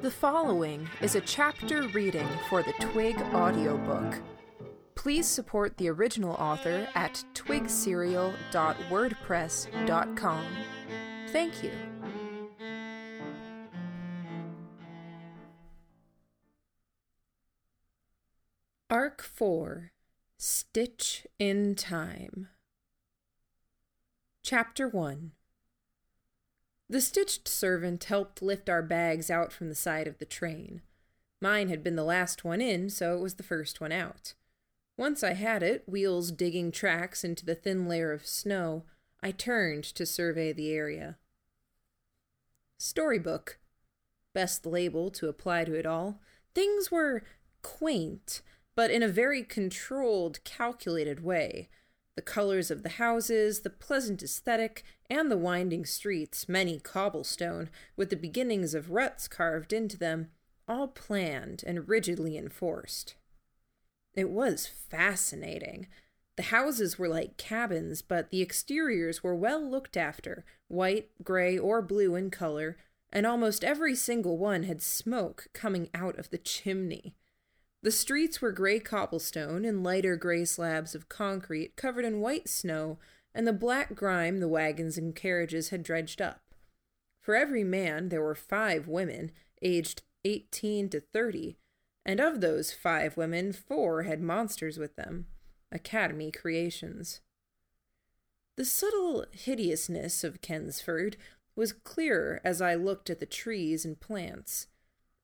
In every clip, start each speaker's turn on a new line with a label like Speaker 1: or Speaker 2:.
Speaker 1: The following is a chapter reading for the Twig audiobook. Please support the original author at twigserial.wordpress.com. Thank you. Arc 4 Stitch in Time. Chapter 1 The stitched servant helped lift our bags out from the side of the train. Mine had been the last one in, so it was the first one out. Once I had it, wheels digging tracks into the thin layer of snow, I turned to survey the area. Storybook. Best label to apply to it all. Things were quaint, but in a very controlled, calculated way. The colors of the houses, the pleasant aesthetic, and the winding streets, many cobblestone, with the beginnings of ruts carved into them, all planned and rigidly enforced. It was fascinating. The houses were like cabins, but the exteriors were well looked after, white, gray, or blue in color, and almost every single one had smoke coming out of the chimney. The streets were gray cobblestone and lighter gray slabs of concrete covered in white snow and the black grime the wagons and carriages had dredged up. For every man, there were five women, aged 18 to 30, and of those five women, four had monsters with them Academy creations. The subtle hideousness of Kensford was clearer as I looked at the trees and plants.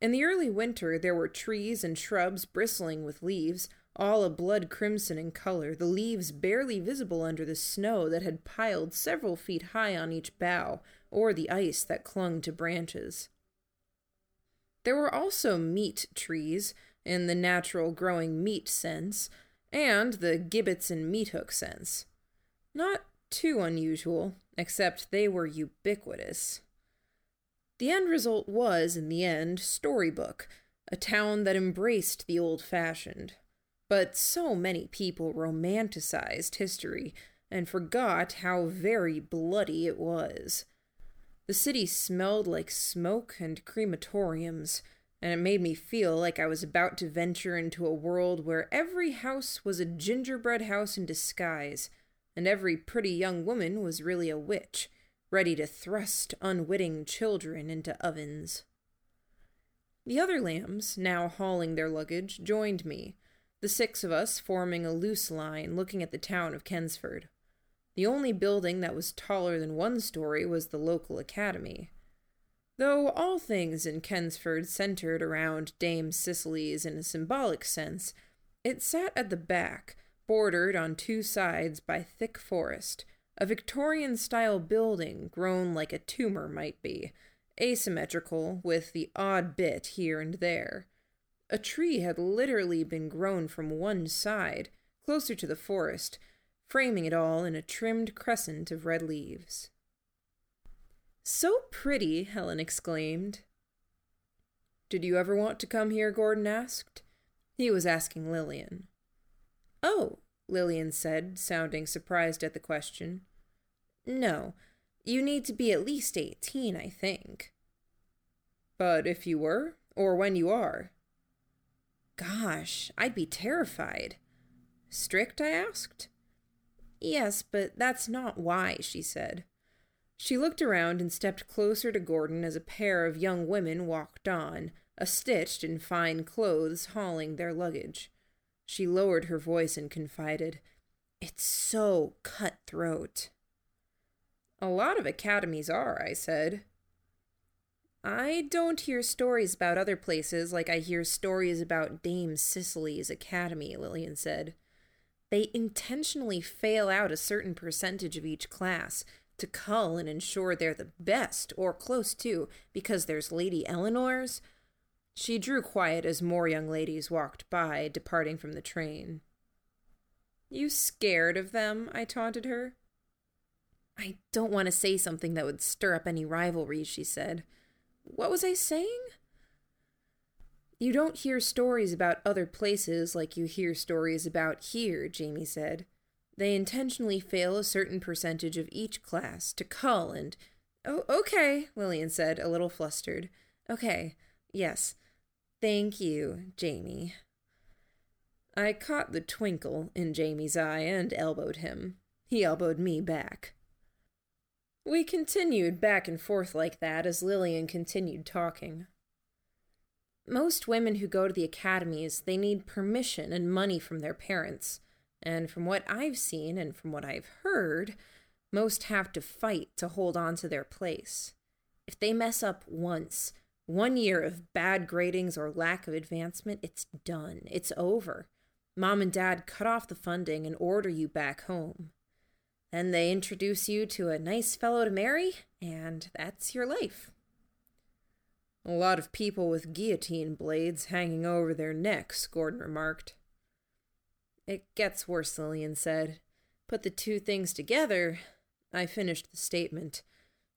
Speaker 1: In the early winter, there were trees and shrubs bristling with leaves, all a blood crimson in color, the leaves barely visible under the snow that had piled several feet high on each bough, or the ice that clung to branches. There were also meat trees, in the natural growing meat sense, and the gibbets and meat hook sense. Not too unusual, except they were ubiquitous. The end result was, in the end, Storybook, a town that embraced the old fashioned. But so many people romanticized history and forgot how very bloody it was. The city smelled like smoke and crematoriums, and it made me feel like I was about to venture into a world where every house was a gingerbread house in disguise, and every pretty young woman was really a witch, ready to thrust unwitting children into ovens. The other lambs, now hauling their luggage, joined me, the six of us forming a loose line looking at the town of Kensford. The only building that was taller than one story was the local academy. Though all things in Kensford centered around Dame Cicely's in a symbolic sense, it sat at the back, bordered on two sides by thick forest, a Victorian style building grown like a tumor might be, asymmetrical, with the odd bit here and there. A tree had literally been grown from one side, closer to the forest, framing it all in a trimmed crescent of red leaves. So pretty, Helen exclaimed. Did you ever want to come here? Gordon asked. He was asking Lillian. Oh, Lillian said, sounding surprised at the question. No, you need to be at least eighteen, I think. But if you were, or when you are? Gosh, I'd be terrified. Strict? I asked. Yes, but that's not why, she said. She looked around and stepped closer to Gordon as a pair of young women walked on, a stitched in fine clothes, hauling their luggage. She lowered her voice and confided, It's so cutthroat. A lot of academies are, I said. I don't hear stories about other places like I hear stories about Dame Cicely's academy, Lillian said. They intentionally fail out a certain percentage of each class to cull and ensure they're the best, or close to, because there's Lady Eleanor's. She drew quiet as more young ladies walked by, departing from the train. You scared of them? I taunted her. I don't want to say something that would stir up any rivalries, she said. What was I saying? You don't hear stories about other places like you hear stories about here, Jamie said. They intentionally fail a certain percentage of each class to cull and. Oh, okay, Lillian said, a little flustered. Okay, yes. Thank you, Jamie. I caught the twinkle in Jamie's eye and elbowed him. He elbowed me back. We continued back and forth like that as Lillian continued talking. Most women who go to the academies, they need permission and money from their parents. And from what I've seen and from what I've heard, most have to fight to hold on to their place. If they mess up once, one year of bad gradings or lack of advancement, it's done. It's over. Mom and dad cut off the funding and order you back home. Then they introduce you to a nice fellow to marry, and that's your life. A lot of people with guillotine blades hanging over their necks, Gordon remarked. It gets worse, Lillian said. Put the two things together, I finished the statement.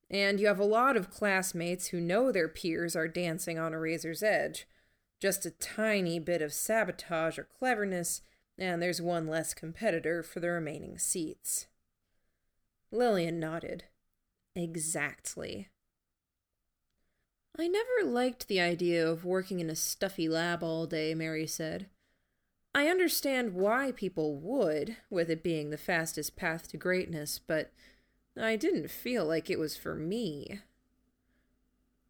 Speaker 1: And you have a lot of classmates who know their peers are dancing on a razor's edge. Just a tiny bit of sabotage or cleverness, and there's one less competitor for the remaining seats. Lillian nodded. Exactly. I never liked the idea of working in a stuffy lab all day, Mary said. I understand why people would, with it being the fastest path to greatness, but I didn't feel like it was for me.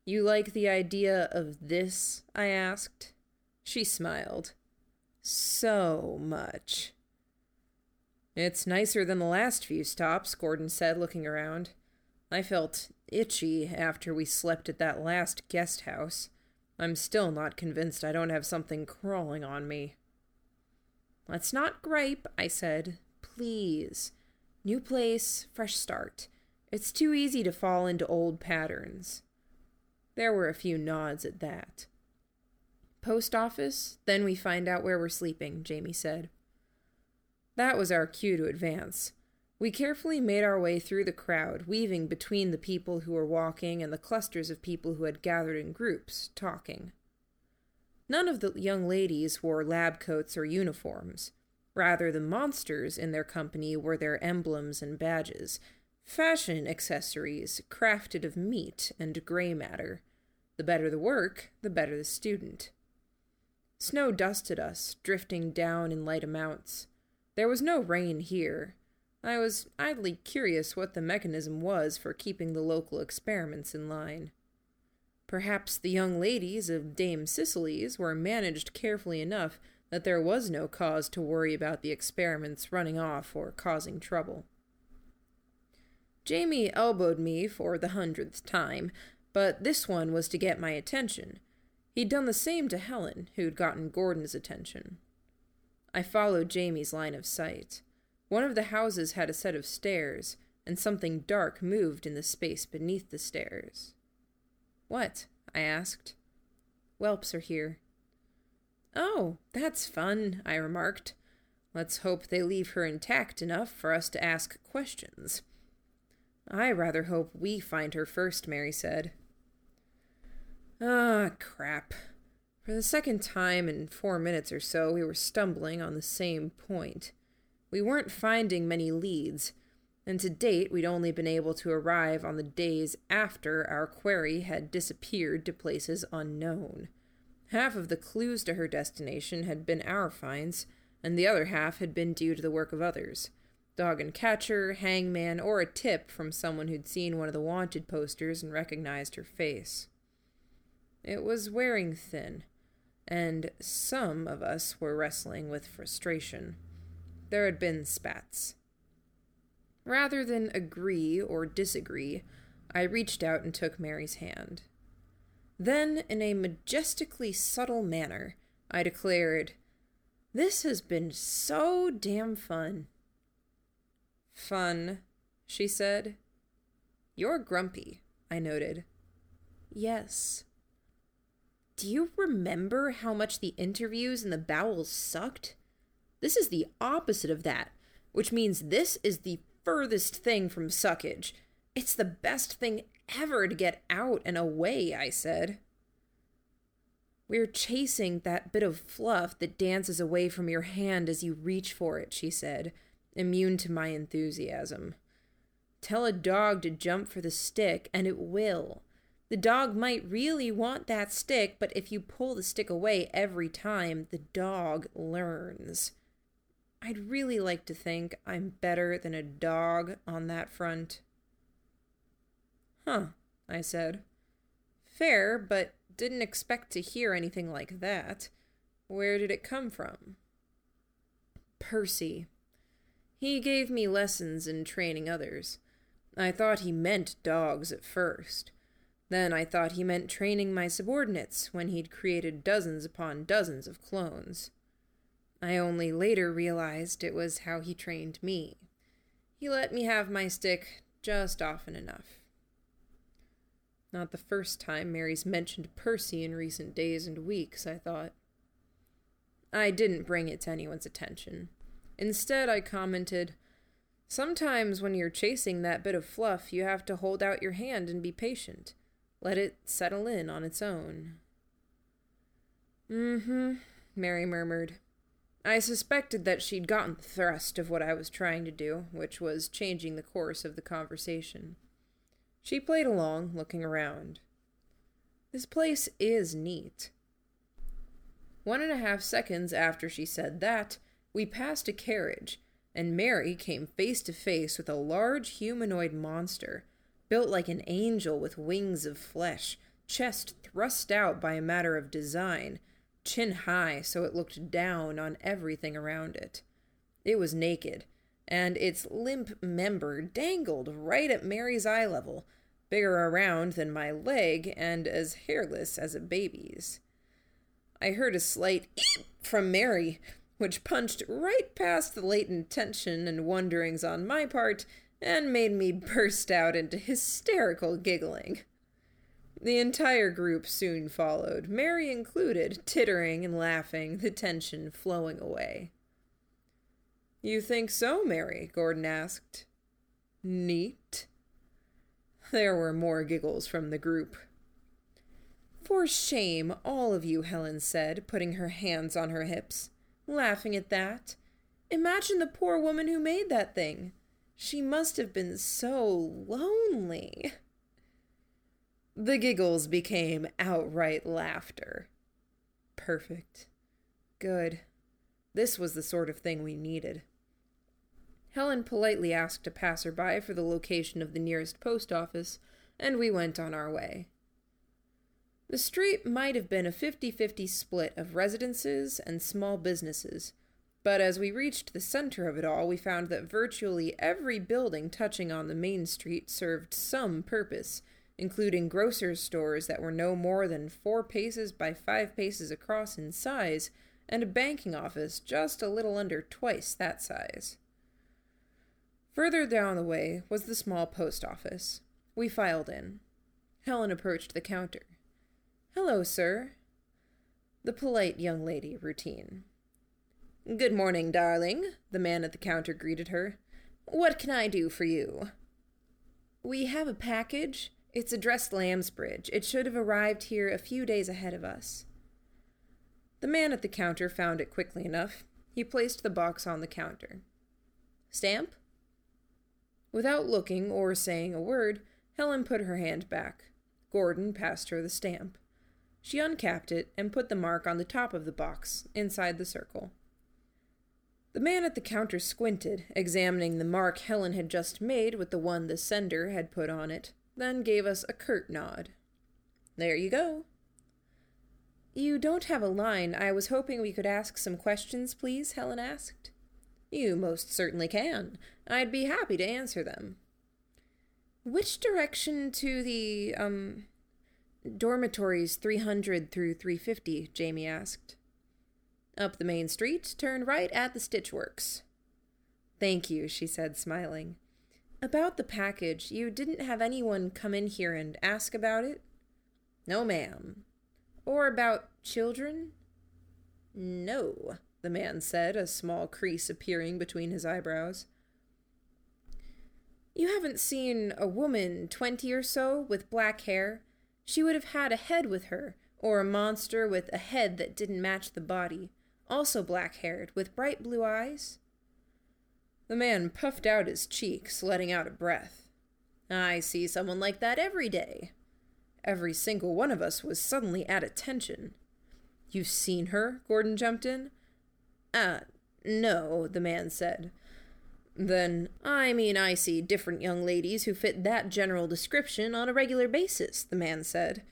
Speaker 1: You like the idea of this? I asked. She smiled. So much. It's nicer than the last few stops, Gordon said, looking around. I felt itchy after we slept at that last guest house. I'm still not convinced I don't have something crawling on me. Let's not gripe, I said. Please. New place, fresh start. It's too easy to fall into old patterns. There were a few nods at that. Post office, then we find out where we're sleeping, Jamie said. That was our cue to advance. We carefully made our way through the crowd, weaving between the people who were walking and the clusters of people who had gathered in groups, talking. None of the young ladies wore lab coats or uniforms. Rather, the monsters in their company were their emblems and badges, fashion accessories crafted of meat and gray matter. The better the work, the better the student. Snow dusted us, drifting down in light amounts. There was no rain here. I was idly curious what the mechanism was for keeping the local experiments in line. Perhaps the young ladies of Dame Cicely's were managed carefully enough that there was no cause to worry about the experiments running off or causing trouble. Jamie elbowed me for the hundredth time, but this one was to get my attention. He'd done the same to Helen, who'd gotten Gordon's attention. I followed Jamie's line of sight. One of the houses had a set of stairs, and something dark moved in the space beneath the stairs. What? I asked. Whelps are here. Oh, that's fun, I remarked. Let's hope they leave her intact enough for us to ask questions. I rather hope we find her first, Mary said. Ah, crap. For the second time in four minutes or so, we were stumbling on the same point. We weren't finding many leads, and to date we'd only been able to arrive on the days after our quarry had disappeared to places unknown. Half of the clues to her destination had been our finds, and the other half had been due to the work of others dog and catcher, hangman, or a tip from someone who'd seen one of the wanted posters and recognized her face. It was wearing thin and some of us were wrestling with frustration. There had been spats. Rather than agree or disagree, I reached out and took Mary's hand. Then, in a majestically subtle manner, I declared, This has been so damn fun. Fun, she said. You're grumpy, I noted. Yes, do you remember how much the interviews and the bowels sucked? This is the opposite of that, which means this is the furthest thing from suckage. It's the best thing ever to get out and away, I said. We're chasing that bit of fluff that dances away from your hand as you reach for it, she said. immune to my enthusiasm. Tell a dog to jump for the stick, and it will. The dog might really want that stick, but if you pull the stick away every time, the dog learns. I'd really like to think I'm better than a dog on that front. Huh, I said. Fair, but didn't expect to hear anything like that. Where did it come from? Percy. He gave me lessons in training others. I thought he meant dogs at first. Then I thought he meant training my subordinates when he'd created dozens upon dozens of clones. I only later realized it was how he trained me. He let me have my stick just often enough. Not the first time Mary's mentioned Percy in recent days and weeks, I thought. I didn't bring it to anyone's attention. Instead, I commented, Sometimes when you're chasing that bit of fluff, you have to hold out your hand and be patient. Let it settle in on its own. Mm hmm, Mary murmured. I suspected that she'd gotten the thrust of what I was trying to do, which was changing the course of the conversation. She played along, looking around. This place is neat. One and a half seconds after she said that, we passed a carriage, and Mary came face to face with a large humanoid monster built like an angel with wings of flesh, chest thrust out by a matter of design, chin high so it looked down on everything around it. It was naked, and its limp member dangled right at Mary's eye level, bigger around than my leg and as hairless as a baby's. I heard a slight eep from Mary, which punched right past the latent tension and wonderings on my part and made me burst out into hysterical giggling. The entire group soon followed, Mary included, tittering and laughing, the tension flowing away. You think so, Mary? Gordon asked. Neat. There were more giggles from the group. For shame, all of you, Helen said, putting her hands on her hips, laughing at that. Imagine the poor woman who made that thing. She must have been so lonely. The giggles became outright laughter. Perfect. Good. This was the sort of thing we needed. Helen politely asked a passerby for the location of the nearest post office, and we went on our way. The street might have been a 50 50 split of residences and small businesses, but as we reached the center of it all, we found that virtually every building touching on the main street served some purpose, including grocers' stores that were no more than four paces by five paces across in size, and a banking office just a little under twice that size. Further down the way was the small post office. We filed in. Helen approached the counter. Hello, sir. The polite young lady routine. Good morning, darling, the man at the counter greeted her. What can I do for you? We have a package. It's addressed Lambsbridge. It should have arrived here a few days ahead of us. The man at the counter found it quickly enough. He placed the box on the counter. Stamp? Without looking or saying a word, Helen put her hand back. Gordon passed her the stamp. She uncapped it and put the mark on the top of the box, inside the circle. The man at the counter squinted, examining the mark Helen had just made with the one the sender had put on it, then gave us a curt nod. There you go. You don't have a line. I was hoping we could ask some questions, please, Helen asked. You most certainly can. I'd be happy to answer them. Which direction to the, um, dormitories 300 through 350? Jamie asked. Up the main street, turn right at the Stitchworks. Thank you, she said, smiling. About the package, you didn't have anyone come in here and ask about it? No, ma'am. Or about children? No, the man said, a small crease appearing between his eyebrows. You haven't seen a woman twenty or so with black hair? She would have had a head with her, or a monster with a head that didn't match the body also black haired, with bright blue eyes? The man puffed out his cheeks, letting out a breath. I see someone like that every day. Every single one of us was suddenly at attention. You've seen her? Gordon jumped in. Ah, uh, no, the man said. Then, I mean, I see different young ladies who fit that general description on a regular basis, the man said.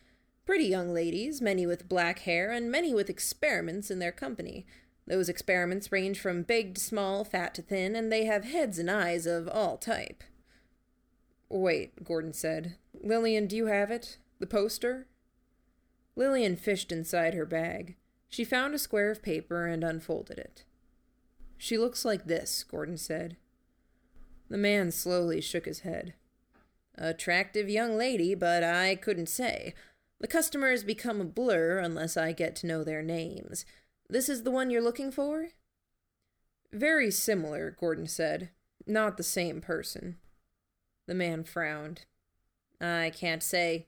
Speaker 1: Pretty young ladies, many with black hair, and many with experiments in their company. Those experiments range from big to small, fat to thin, and they have heads and eyes of all type. Wait, Gordon said. Lillian, do you have it? The poster? Lillian fished inside her bag. She found a square of paper and unfolded it. She looks like this, Gordon said. The man slowly shook his head. Attractive young lady, but I couldn't say. The customers become a blur unless I get to know their names. This is the one you're looking for? Very similar, Gordon said. Not the same person. The man frowned. I can't say.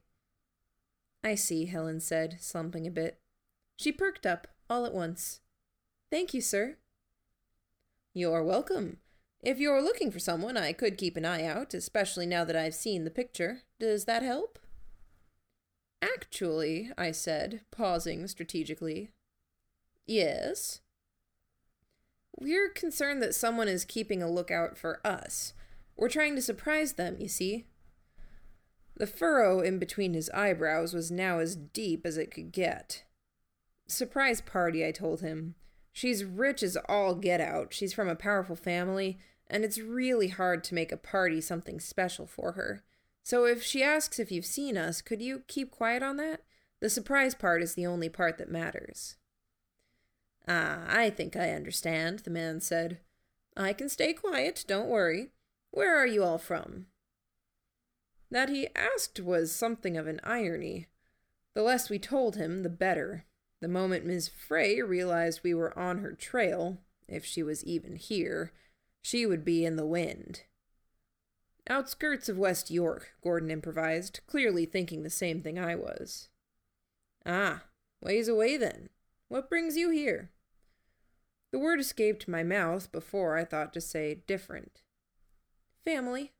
Speaker 1: I see, Helen said, slumping a bit. She perked up all at once. Thank you, sir. You're welcome. If you're looking for someone, I could keep an eye out, especially now that I've seen the picture. Does that help? Actually, I said, pausing strategically. Yes. We're concerned that someone is keeping a lookout for us. We're trying to surprise them, you see. The furrow in between his eyebrows was now as deep as it could get. Surprise party, I told him. She's rich as all get out. She's from a powerful family, and it's really hard to make a party something special for her. So if she asks if you've seen us, could you keep quiet on that? The surprise part is the only part that matters. Ah, I think I understand, the man said. I can stay quiet, don't worry. Where are you all from? That he asked was something of an irony. The less we told him, the better. The moment Miss Fray realized we were on her trail, if she was even here, she would be in the wind. Outskirts of West York, Gordon improvised, clearly thinking the same thing I was. Ah, ways away then. What brings you here? The word escaped my mouth before I thought to say different. Family.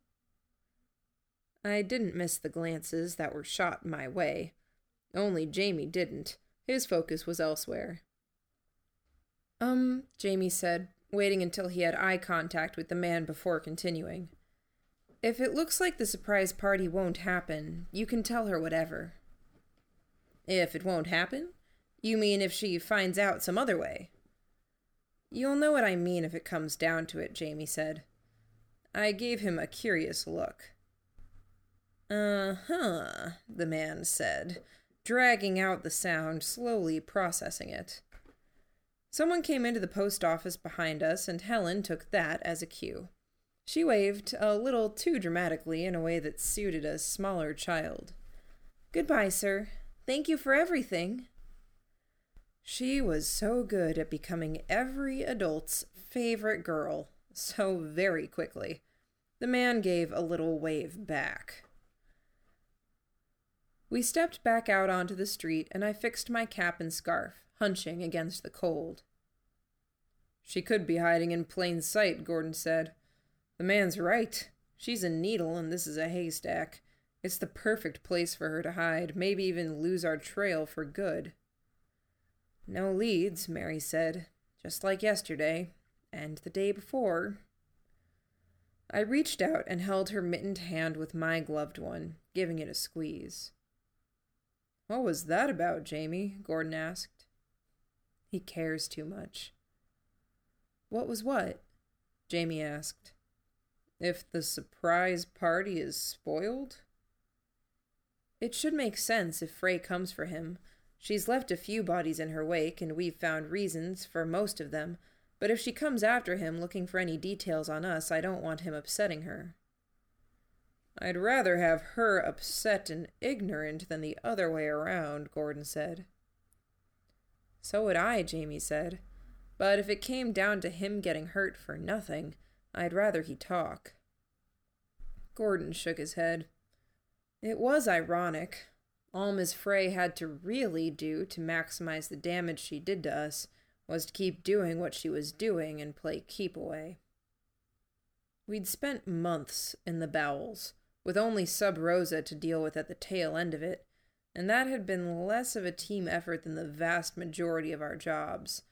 Speaker 1: I didn't miss the glances that were shot my way. Only Jamie didn't. His focus was elsewhere. Um, Jamie said, waiting until he had eye contact with the man before continuing. If it looks like the surprise party won't happen, you can tell her whatever. If it won't happen? You mean if she finds out some other way? You'll know what I mean if it comes down to it, Jamie said. I gave him a curious look. Uh huh, the man said, dragging out the sound, slowly processing it. Someone came into the post office behind us, and Helen took that as a cue. She waved, a little too dramatically in a way that suited a smaller child. Goodbye, sir. Thank you for everything. She was so good at becoming every adult's favorite girl so very quickly. The man gave a little wave back. We stepped back out onto the street, and I fixed my cap and scarf hunching against the cold. She could be hiding in plain sight, Gordon said. The man's right. She's a needle and this is a haystack. It's the perfect place for her to hide, maybe even lose our trail for good. No leads, Mary said, just like yesterday, and the day before. I reached out and held her mittened hand with my gloved one, giving it a squeeze. What was that about, Jamie? Gordon asked. He cares too much. What was what? Jamie asked. If the surprise party is spoiled? It should make sense if Fray comes for him. She's left a few bodies in her wake, and we've found reasons for most of them. But if she comes after him looking for any details on us, I don't want him upsetting her. I'd rather have her upset and ignorant than the other way around, Gordon said. So would I, Jamie said. But if it came down to him getting hurt for nothing, I'd rather he talk. Gordon shook his head. It was ironic. All Miss Fray had to really do to maximize the damage she did to us was to keep doing what she was doing and play keep away. We'd spent months in the bowels, with only Sub Rosa to deal with at the tail end of it, and that had been less of a team effort than the vast majority of our jobs.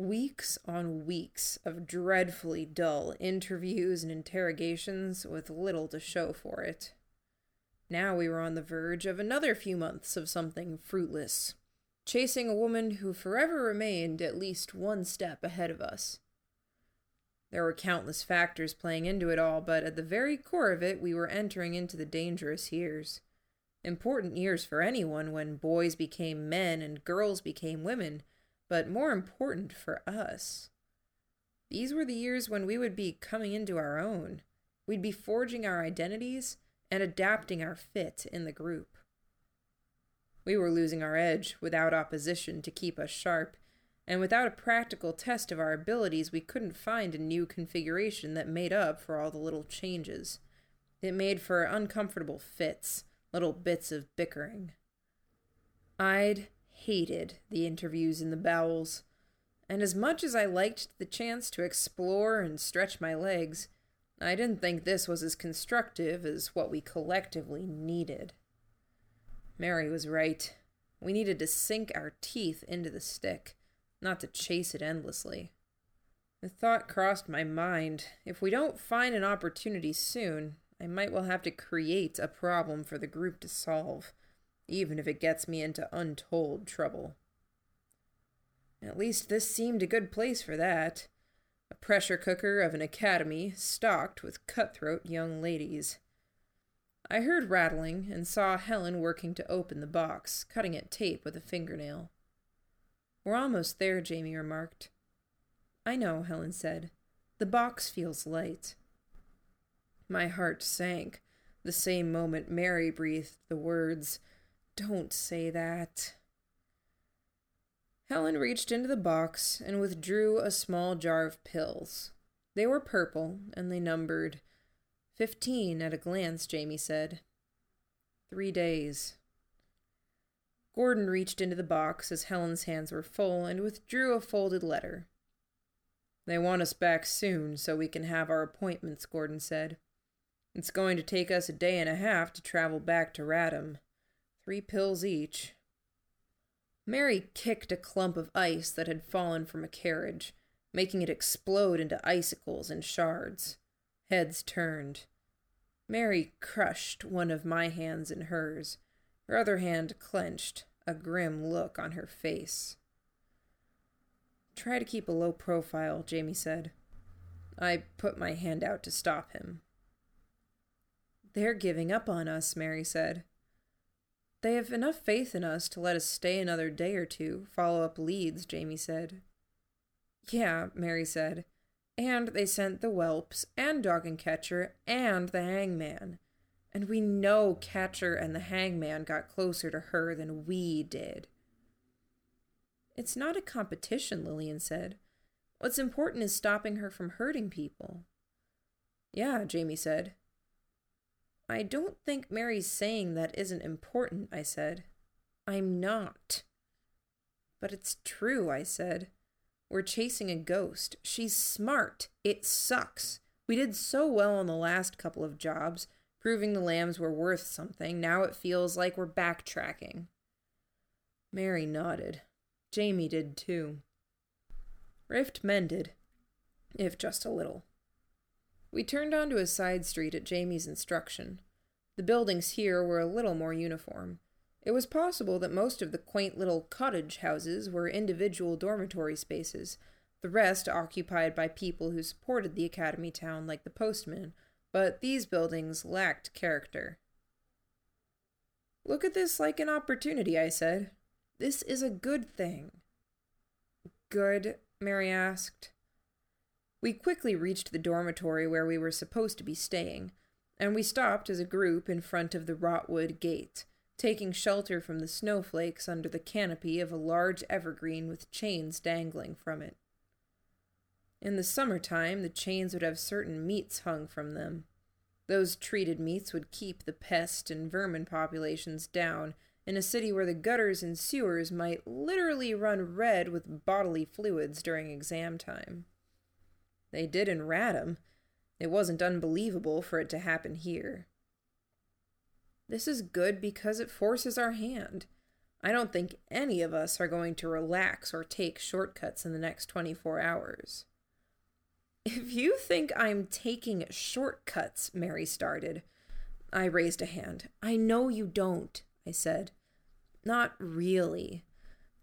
Speaker 1: Weeks on weeks of dreadfully dull interviews and interrogations with little to show for it. Now we were on the verge of another few months of something fruitless, chasing a woman who forever remained at least one step ahead of us. There were countless factors playing into it all, but at the very core of it, we were entering into the dangerous years. Important years for anyone when boys became men and girls became women, but more important for us. These were the years when we would be coming into our own. We'd be forging our identities and adapting our fit in the group. We were losing our edge without opposition to keep us sharp, and without a practical test of our abilities, we couldn't find a new configuration that made up for all the little changes. It made for uncomfortable fits, little bits of bickering. I'd hated the interviews in the bowels, and as much as I liked the chance to explore and stretch my legs, I didn't think this was as constructive as what we collectively needed. Mary was right. We needed to sink our teeth into the stick not to chase it endlessly. The thought crossed my mind if we don't find an opportunity soon, I might well have to create a problem for the group to solve, even if it gets me into untold trouble. At least this seemed a good place for that. A pressure cooker of an academy stocked with cutthroat young ladies. I heard rattling and saw Helen working to open the box, cutting at tape with a fingernail. We're almost there, Jamie remarked. I know, Helen said. The box feels light. My heart sank the same moment Mary breathed the words, Don't say that. Helen reached into the box and withdrew a small jar of pills. They were purple, and they numbered fifteen at a glance, Jamie said. Three days. Gordon reached into the box as Helen's hands were full and withdrew a folded letter. They want us back soon so we can have our appointments, Gordon said. It's going to take us a day and a half to travel back to Radham. Three pills each. Mary kicked a clump of ice that had fallen from a carriage, making it explode into icicles and shards. Heads turned. Mary crushed one of my hands in hers her other hand clenched, a grim look on her face. Try to keep a low profile, Jamie said. I put my hand out to stop him. They're giving up on us, Mary said. They have enough faith in us to let us stay another day or two, follow up leads, Jamie said. Yeah, Mary said. And they sent the whelps, and dog and catcher, and the hangman. And we know Catcher and the Hangman got closer to her than we did. It's not a competition, Lillian said. What's important is stopping her from hurting people. Yeah, Jamie said. I don't think Mary's saying that isn't important, I said. I'm not. But it's true, I said. We're chasing a ghost. She's smart. It sucks. We did so well on the last couple of jobs proving the lambs were worth something. Now it feels like we're backtracking. Mary nodded. Jamie did too. Rift mended, if just a little. We turned onto a side street at Jamie's instruction. The buildings here were a little more uniform. It was possible that most of the quaint little cottage houses were individual dormitory spaces, the rest occupied by people who supported the academy town, like the postman, but these buildings lacked character. Look at this like an opportunity, I said. This is a good thing. Good? Mary asked. We quickly reached the dormitory where we were supposed to be staying, and we stopped as a group in front of the Rotwood gate, taking shelter from the snowflakes under the canopy of a large evergreen with chains dangling from it. In the summertime, the chains would have certain meats hung from them. Those treated meats would keep the pest and vermin populations down in a city where the gutters and sewers might literally run red with bodily fluids during exam time. They did in Radham. It wasn't unbelievable for it to happen here. This is good because it forces our hand. I don't think any of us are going to relax or take shortcuts in the next 24 hours. If you think I'm taking shortcuts, Mary started. I raised a hand. I know you don't, I said. Not really.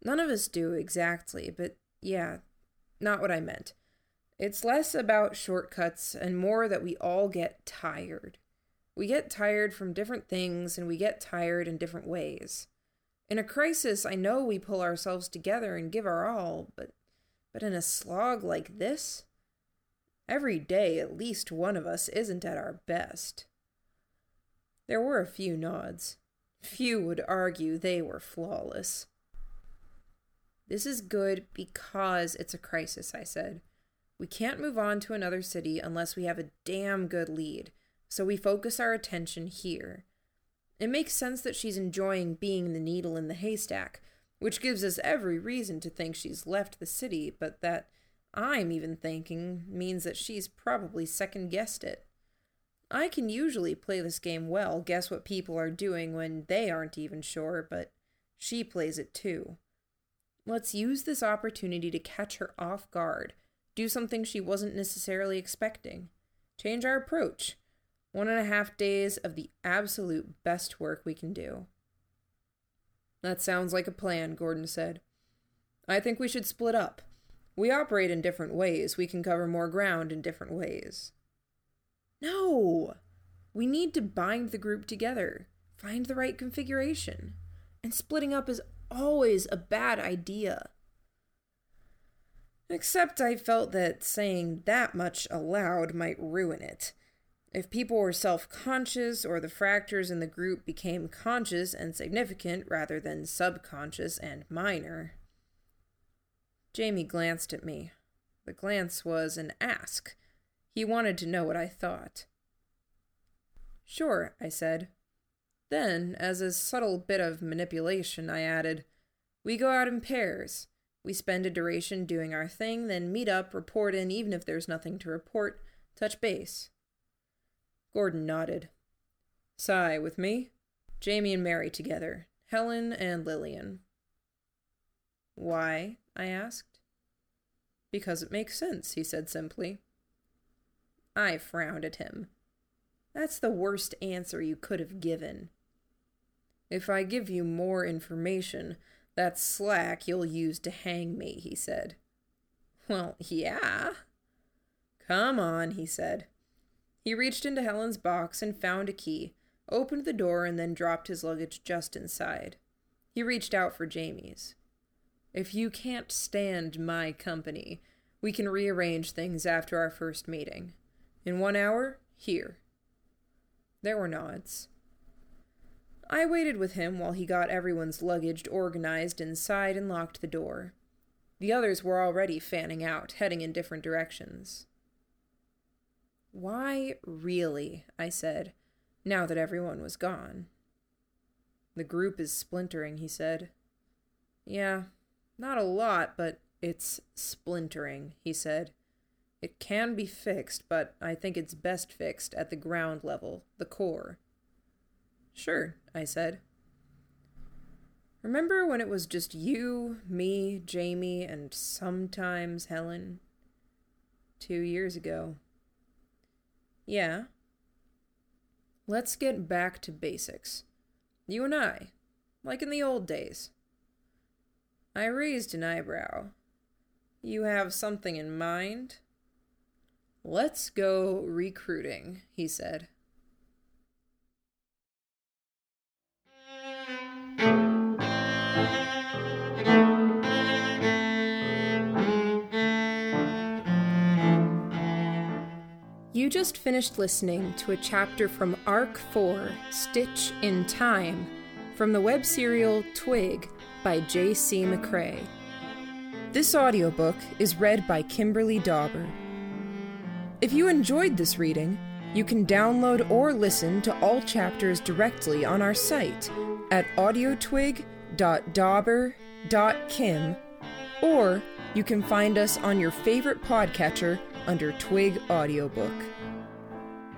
Speaker 1: None of us do exactly, but yeah, not what I meant. It's less about shortcuts and more that we all get tired. We get tired from different things and we get tired in different ways. In a crisis, I know we pull ourselves together and give our all, but but in a slog like this, every day at least one of us isn't at our best. There were a few nods. Few would argue they were flawless. This is good because it's a crisis, I said. We can't move on to another city unless we have a damn good lead, so we focus our attention here. It makes sense that she's enjoying being the needle in the haystack, which gives us every reason to think she's left the city, but that I'm even thinking means that she's probably second guessed it. I can usually play this game well, guess what people are doing when they aren't even sure, but she plays it too. Let's use this opportunity to catch her off guard, do something she wasn't necessarily expecting, change our approach. One and a half days of the absolute best work we can do. That sounds like a plan, Gordon said. I think we should split up. We operate in different ways. We can cover more ground in different ways. No! We need to bind the group together, find the right configuration. And splitting up is always a bad idea. Except I felt that saying that much aloud might ruin it. If people were self conscious or the fractures in the group became conscious and significant rather than subconscious and minor. Jamie glanced at me. The glance was an ask. He wanted to know what I thought. Sure, I said. Then, as a subtle bit of manipulation, I added, We go out in pairs. We spend a duration doing our thing, then meet up, report in, even if there's nothing to report, touch base. Gordon nodded. Sy, with me? Jamie and Mary together. Helen and Lillian. Why? I asked. Because it makes sense, he said simply. I frowned at him. That's the worst answer you could have given. If I give you more information, that's slack you'll use to hang me, he said. Well, yeah. Come on, he said. He reached into Helen's box and found a key, opened the door, and then dropped his luggage just inside. He reached out for Jamie's. If you can't stand my company, we can rearrange things after our first meeting. In one hour, here. There were nods. I waited with him while he got everyone's luggage organized inside and locked the door. The others were already fanning out, heading in different directions. Why really? I said, now that everyone was gone. The group is splintering, he said. Yeah, not a lot, but it's splintering, he said. It can be fixed, but I think it's best fixed at the ground level, the core. Sure, I said. Remember when it was just you, me, Jamie, and sometimes Helen? Two years ago. Yeah. Let's get back to basics. You and I, like in the old days. I raised an eyebrow. You have something in mind? Let's go recruiting, he said. You just finished listening to a chapter from Arc 4 Stitch in Time from the web serial Twig by J.C. McCrae. This audiobook is read by Kimberly Dauber. If you enjoyed this reading, you can download or listen to all chapters directly on our site at audiotwig.dauber.kim, or you can find us on your favorite podcatcher under Twig Audiobook.